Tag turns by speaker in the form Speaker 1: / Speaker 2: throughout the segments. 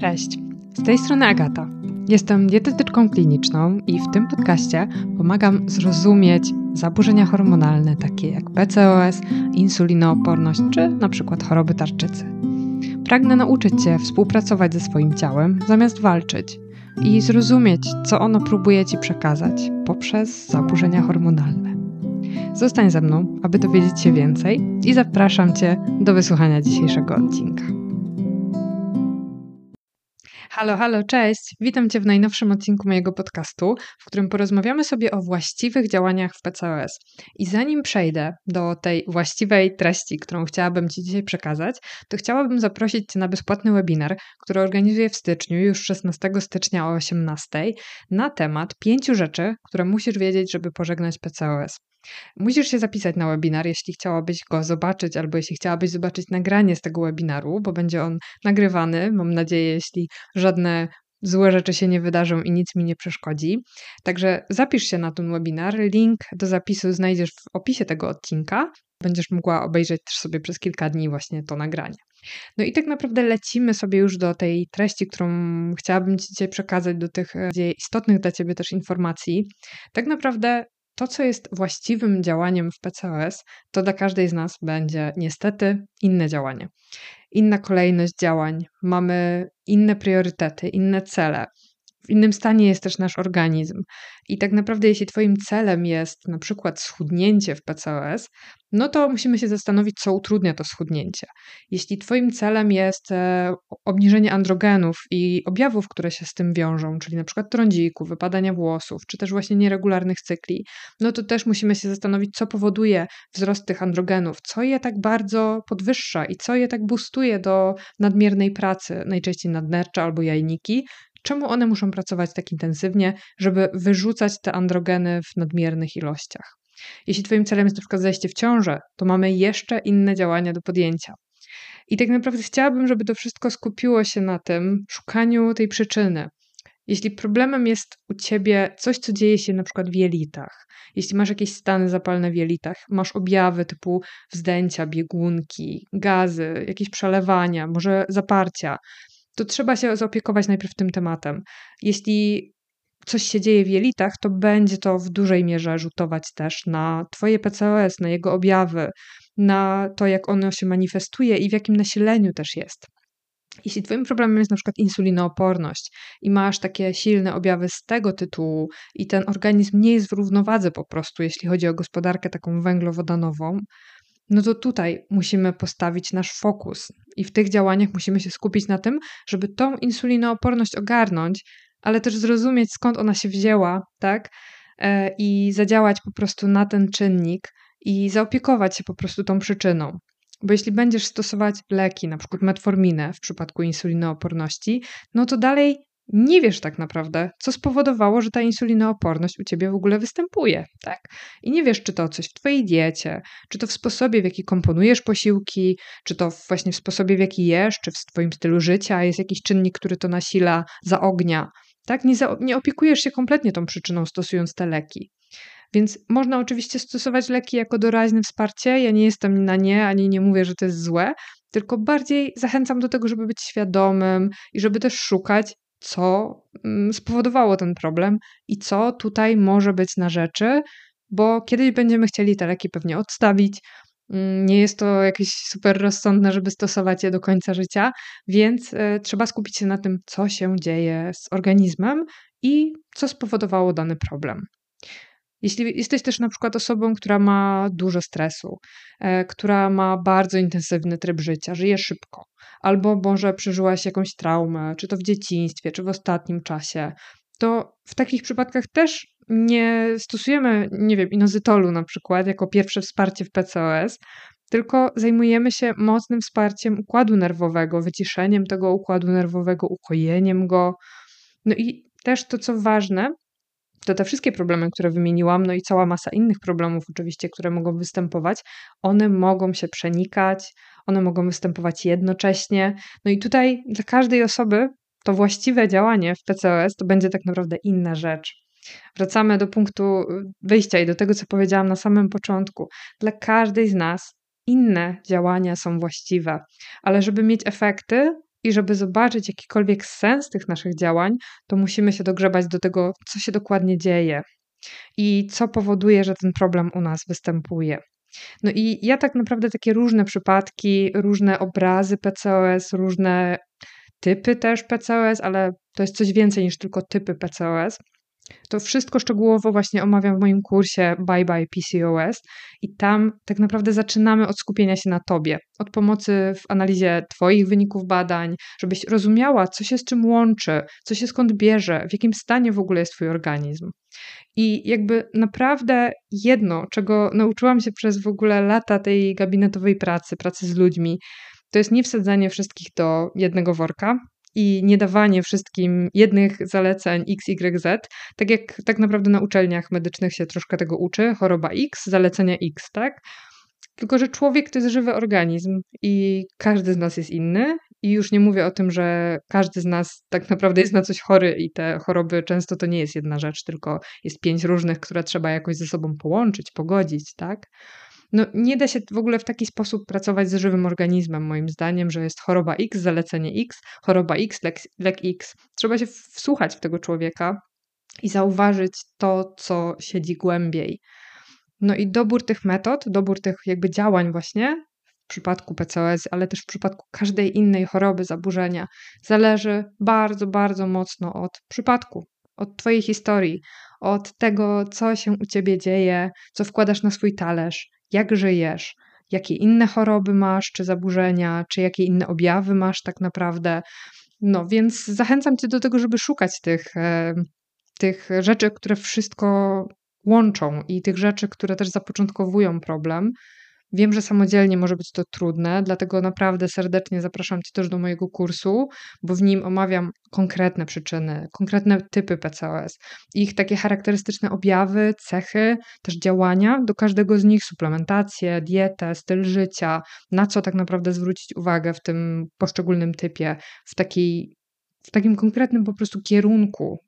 Speaker 1: Cześć, z tej strony Agata. Jestem dietetyczką kliniczną i w tym podcaście pomagam zrozumieć zaburzenia hormonalne takie jak PCOS, insulinooporność czy na przykład choroby tarczycy. Pragnę nauczyć Cię współpracować ze swoim ciałem zamiast walczyć i zrozumieć, co ono próbuje Ci przekazać poprzez zaburzenia hormonalne. Zostań ze mną, aby dowiedzieć się więcej i zapraszam Cię do wysłuchania dzisiejszego odcinka. Halo, halo, cześć! Witam Cię w najnowszym odcinku mojego podcastu, w którym porozmawiamy sobie o właściwych działaniach w PCOS. I zanim przejdę do tej właściwej treści, którą chciałabym Ci dzisiaj przekazać, to chciałabym zaprosić Cię na bezpłatny webinar, który organizuję w styczniu, już 16 stycznia o 18, na temat pięciu rzeczy, które musisz wiedzieć, żeby pożegnać PCOS. Musisz się zapisać na webinar, jeśli chciałabyś go zobaczyć, albo jeśli chciałabyś zobaczyć nagranie z tego webinaru, bo będzie on nagrywany, mam nadzieję, jeśli żadne złe rzeczy się nie wydarzą i nic mi nie przeszkodzi. Także zapisz się na ten webinar. Link do zapisu znajdziesz w opisie tego odcinka. Będziesz mogła obejrzeć też sobie przez kilka dni właśnie to nagranie. No i tak naprawdę lecimy sobie już do tej treści, którą chciałabym Ci dzisiaj przekazać, do tych e, istotnych dla Ciebie też informacji. Tak naprawdę to, co jest właściwym działaniem w PCOS, to dla każdej z nas będzie niestety inne działanie. Inna kolejność działań, mamy inne priorytety, inne cele. W innym stanie jest też nasz organizm. I tak naprawdę, jeśli Twoim celem jest na przykład schudnięcie w PCOS, no to musimy się zastanowić, co utrudnia to schudnięcie. Jeśli Twoim celem jest e, obniżenie androgenów i objawów, które się z tym wiążą, czyli na przykład trądziku, wypadania włosów, czy też właśnie nieregularnych cykli, no to też musimy się zastanowić, co powoduje wzrost tych androgenów, co je tak bardzo podwyższa i co je tak boostuje do nadmiernej pracy, najczęściej nadnercza albo jajniki, czemu one muszą pracować tak intensywnie, żeby wyrzucać te androgeny w nadmiernych ilościach. Jeśli Twoim celem jest na przykład zajście w ciążę, to mamy jeszcze inne działania do podjęcia. I tak naprawdę chciałabym, żeby to wszystko skupiło się na tym szukaniu tej przyczyny. Jeśli problemem jest u ciebie coś, co dzieje się na przykład w jelitach, jeśli masz jakieś stany zapalne w jelitach, masz objawy typu wzdęcia, biegunki, gazy, jakieś przelewania, może zaparcia, to trzeba się zaopiekować najpierw tym tematem. Jeśli coś się dzieje w jelitach, to będzie to w dużej mierze rzutować też na Twoje PCOS, na jego objawy, na to, jak ono się manifestuje i w jakim nasileniu też jest. Jeśli Twoim problemem jest na przykład insulinooporność i masz takie silne objawy z tego tytułu i ten organizm nie jest w równowadze po prostu, jeśli chodzi o gospodarkę taką węglowodanową, no to tutaj musimy postawić nasz fokus i w tych działaniach musimy się skupić na tym, żeby tą insulinooporność ogarnąć, ale też zrozumieć skąd ona się wzięła, tak? E, I zadziałać po prostu na ten czynnik i zaopiekować się po prostu tą przyczyną. Bo jeśli będziesz stosować leki, na przykład metforminę w przypadku insulinooporności, no to dalej nie wiesz tak naprawdę, co spowodowało, że ta insulinooporność u ciebie w ogóle występuje, tak? I nie wiesz, czy to coś w twojej diecie, czy to w sposobie, w jaki komponujesz posiłki, czy to właśnie w sposobie, w jaki jesz, czy w twoim stylu życia jest jakiś czynnik, który to nasila, zaognia, tak? Nie, za, nie opiekujesz się kompletnie tą przyczyną, stosując te leki. Więc można oczywiście stosować leki jako doraźne wsparcie. Ja nie jestem na nie, ani nie mówię, że to jest złe, tylko bardziej zachęcam do tego, żeby być świadomym i żeby też szukać co mm, spowodowało ten problem i co tutaj może być na rzeczy, bo kiedyś będziemy chcieli te leki pewnie odstawić. Mm, nie jest to jakieś super rozsądne, żeby stosować je do końca życia, więc e, trzeba skupić się na tym, co się dzieje z organizmem i co spowodowało dany problem. Jeśli jesteś też na przykład osobą, która ma dużo stresu, e, która ma bardzo intensywny tryb życia, żyje szybko, albo może przeżyłaś jakąś traumę, czy to w dzieciństwie, czy w ostatnim czasie, to w takich przypadkach też nie stosujemy, nie wiem, inozytolu na przykład jako pierwsze wsparcie w PCOS, tylko zajmujemy się mocnym wsparciem układu nerwowego, wyciszeniem tego układu nerwowego, ukojeniem go. No i też to, co ważne, to te wszystkie problemy, które wymieniłam, no i cała masa innych problemów, oczywiście, które mogą występować, one mogą się przenikać, one mogą występować jednocześnie. No i tutaj dla każdej osoby to właściwe działanie w PCOS to będzie tak naprawdę inna rzecz. Wracamy do punktu wyjścia i do tego, co powiedziałam na samym początku. Dla każdej z nas inne działania są właściwe, ale żeby mieć efekty, I żeby zobaczyć jakikolwiek sens tych naszych działań, to musimy się dogrzebać do tego, co się dokładnie dzieje i co powoduje, że ten problem u nas występuje. No i ja tak naprawdę takie różne przypadki, różne obrazy PCOS, różne typy też PCOS, ale to jest coś więcej niż tylko typy PCOS. To wszystko szczegółowo właśnie omawiam w moim kursie Bye Bye PCOS i tam tak naprawdę zaczynamy od skupienia się na tobie, od pomocy w analizie twoich wyników badań, żebyś rozumiała, co się z czym łączy, co się skąd bierze, w jakim stanie w ogóle jest twój organizm. I jakby naprawdę jedno, czego nauczyłam się przez w ogóle lata tej gabinetowej pracy, pracy z ludźmi, to jest nie wsadzanie wszystkich do jednego worka, i nie dawanie wszystkim jednych zaleceń X, Y, Z, tak jak tak naprawdę na uczelniach medycznych się troszkę tego uczy, choroba X, zalecenia X, tak? Tylko, że człowiek to jest żywy organizm i każdy z nas jest inny. I już nie mówię o tym, że każdy z nas tak naprawdę jest na coś chory i te choroby często to nie jest jedna rzecz, tylko jest pięć różnych, które trzeba jakoś ze sobą połączyć, pogodzić, tak? No, nie da się w ogóle w taki sposób pracować z żywym organizmem, moim zdaniem, że jest choroba X, zalecenie X, choroba X, lek, lek X. Trzeba się wsłuchać w tego człowieka i zauważyć to, co siedzi głębiej. No i dobór tych metod, dobór tych jakby działań właśnie w przypadku PCOS, ale też w przypadku każdej innej choroby, zaburzenia, zależy bardzo, bardzo mocno od przypadku, od Twojej historii, od tego, co się u Ciebie dzieje, co wkładasz na swój talerz, jak żyjesz, jakie inne choroby masz, czy zaburzenia, czy jakie inne objawy masz tak naprawdę. No więc zachęcam Cię do tego, żeby szukać tych, e, tych rzeczy, które wszystko łączą i tych rzeczy, które też zapoczątkowują problem, Wiem, że samodzielnie może być to trudne, dlatego naprawdę serdecznie zapraszam Cię też do mojego kursu, bo w nim omawiam konkretne przyczyny, konkretne typy PCOS, ich takie charakterystyczne objawy, cechy, też działania do każdego z nich, suplementację, dietę, styl życia, na co tak naprawdę zwrócić uwagę w tym poszczególnym typie, w takiej w takim konkretnym po prostu kierunku,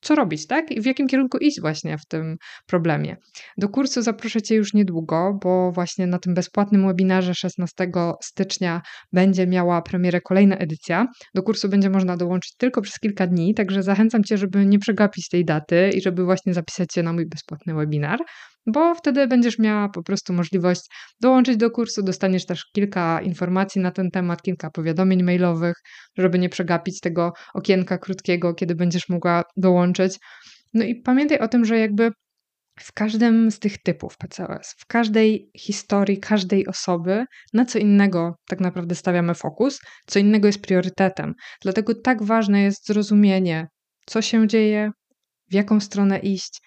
Speaker 1: co robić, tak? I w jakim kierunku iść właśnie w tym problemie. Do kursu zaproszę Cię już niedługo, bo właśnie na tym bezpłatnym webinarze 16 stycznia będzie miała premierę kolejna edycja. Do kursu będzie można dołączyć tylko przez kilka dni, także zachęcam Cię, żeby nie przegapić tej daty i żeby właśnie zapisać się na mój bezpłatny webinar bo wtedy będziesz miała po prostu możliwość dołączyć do kursu, dostaniesz też kilka informacji na ten temat, kilka powiadomień mailowych, żeby nie przegapić tego okienka krótkiego, kiedy będziesz mogła dołączyć. No i pamiętaj o tym, że jakby w każdym z tych typów PCOS, w każdej historii każdej osoby, na co innego tak naprawdę stawiamy fokus, co innego jest priorytetem. Dlatego tak ważne jest zrozumienie, co się dzieje, w jaką stronę iść,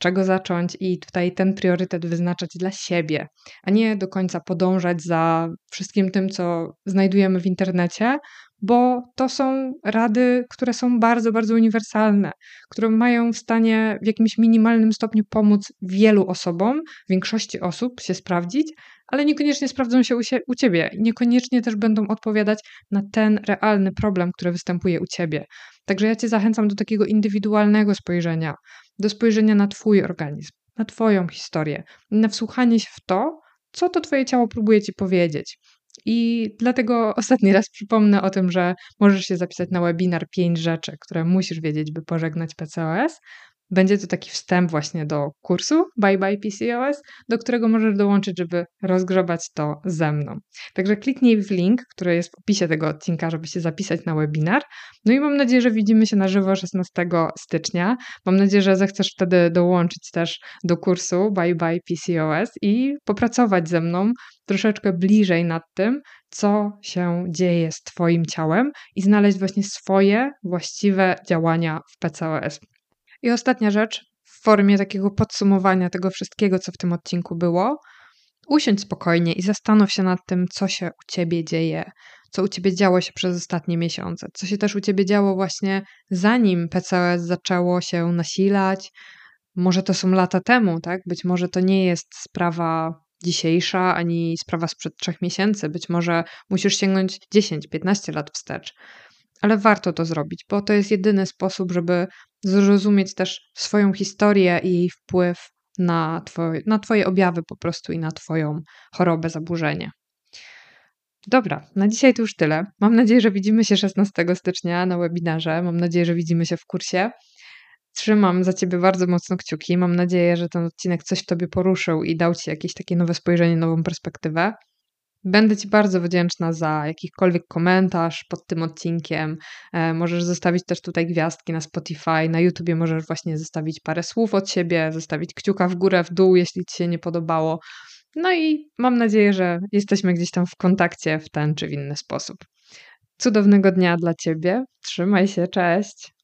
Speaker 1: czego zacząć i tutaj ten priorytet wyznaczać dla siebie, a nie do końca podążać za wszystkim tym, co znajdujemy w internecie, bo to są rady, które są bardzo, bardzo uniwersalne, które mają w stanie w jakimś minimalnym stopniu pomóc wielu osobom, większości osób się sprawdzić, ale niekoniecznie sprawdzą się u, sie- u ciebie, niekoniecznie też będą odpowiadać na ten realny problem, który występuje u ciebie. Także ja cię zachęcam do takiego indywidualnego spojrzenia, do spojrzenia na twój organizm, na twoją historię, na wsłuchanie się w to, co to twoje ciało próbuje ci powiedzieć. I dlatego ostatni raz przypomnę o tym, że możesz się zapisać na webinar 5 rzeczy, które musisz wiedzieć, by pożegnać PCOS. Będzie to taki wstęp właśnie do kursu Bye Bye PCOS, do którego możesz dołączyć, żeby rozgrzebać to ze mną. Także kliknij w link, który jest w opisie tego odcinka, żeby się zapisać na webinar. No i mam nadzieję, że widzimy się na żywo 16 stycznia. Mam nadzieję, że zechcesz wtedy dołączyć też do kursu Bye Bye PCOS i popracować ze mną troszeczkę bliżej nad tym, co się dzieje z Twoim ciałem i znaleźć właśnie swoje właściwe działania w PCOS. I ostatnia rzecz, w formie takiego podsumowania tego wszystkiego, co w tym odcinku było. Usiądź spokojnie i zastanów się nad tym, co się u ciebie dzieje, co u ciebie działo się przez ostatnie miesiące, co się też u ciebie działo właśnie zanim PCOS zaczęło się nasilać. Może to są lata temu, tak? Być może to nie jest sprawa dzisiejsza, ani sprawa sprzed trzech miesięcy. Być może musisz sięgnąć 10-15 lat wstecz ale warto to zrobić, bo to jest jedyny sposób, żeby zrozumieć też swoją historię i jej wpływ na twoje, na twoje objawy po prostu i na Twoją chorobę, zaburzenie. Dobra, na dzisiaj to już tyle. Mam nadzieję, że widzimy się 16 stycznia na webinarze. Mam nadzieję, że widzimy się w kursie. Trzymam za ciebie bardzo mocno kciuki. Mam nadzieję, że ten odcinek coś w tobie poruszył i dał ci jakieś takie nowe spojrzenie, nową perspektywę. Będę Ci bardzo wdzięczna za jakikolwiek komentarz pod tym odcinkiem. E, możesz zostawić też tutaj gwiazdki na Spotify, na YouTubie możesz właśnie zostawić parę słów od siebie, zostawić kciuka w górę, w dół, jeśli Ci się nie podobało. No i mam nadzieję, że jesteśmy gdzieś tam w kontakcie w ten czy w inny sposób. Cudownego dnia dla Ciebie. Trzymaj się, cześć.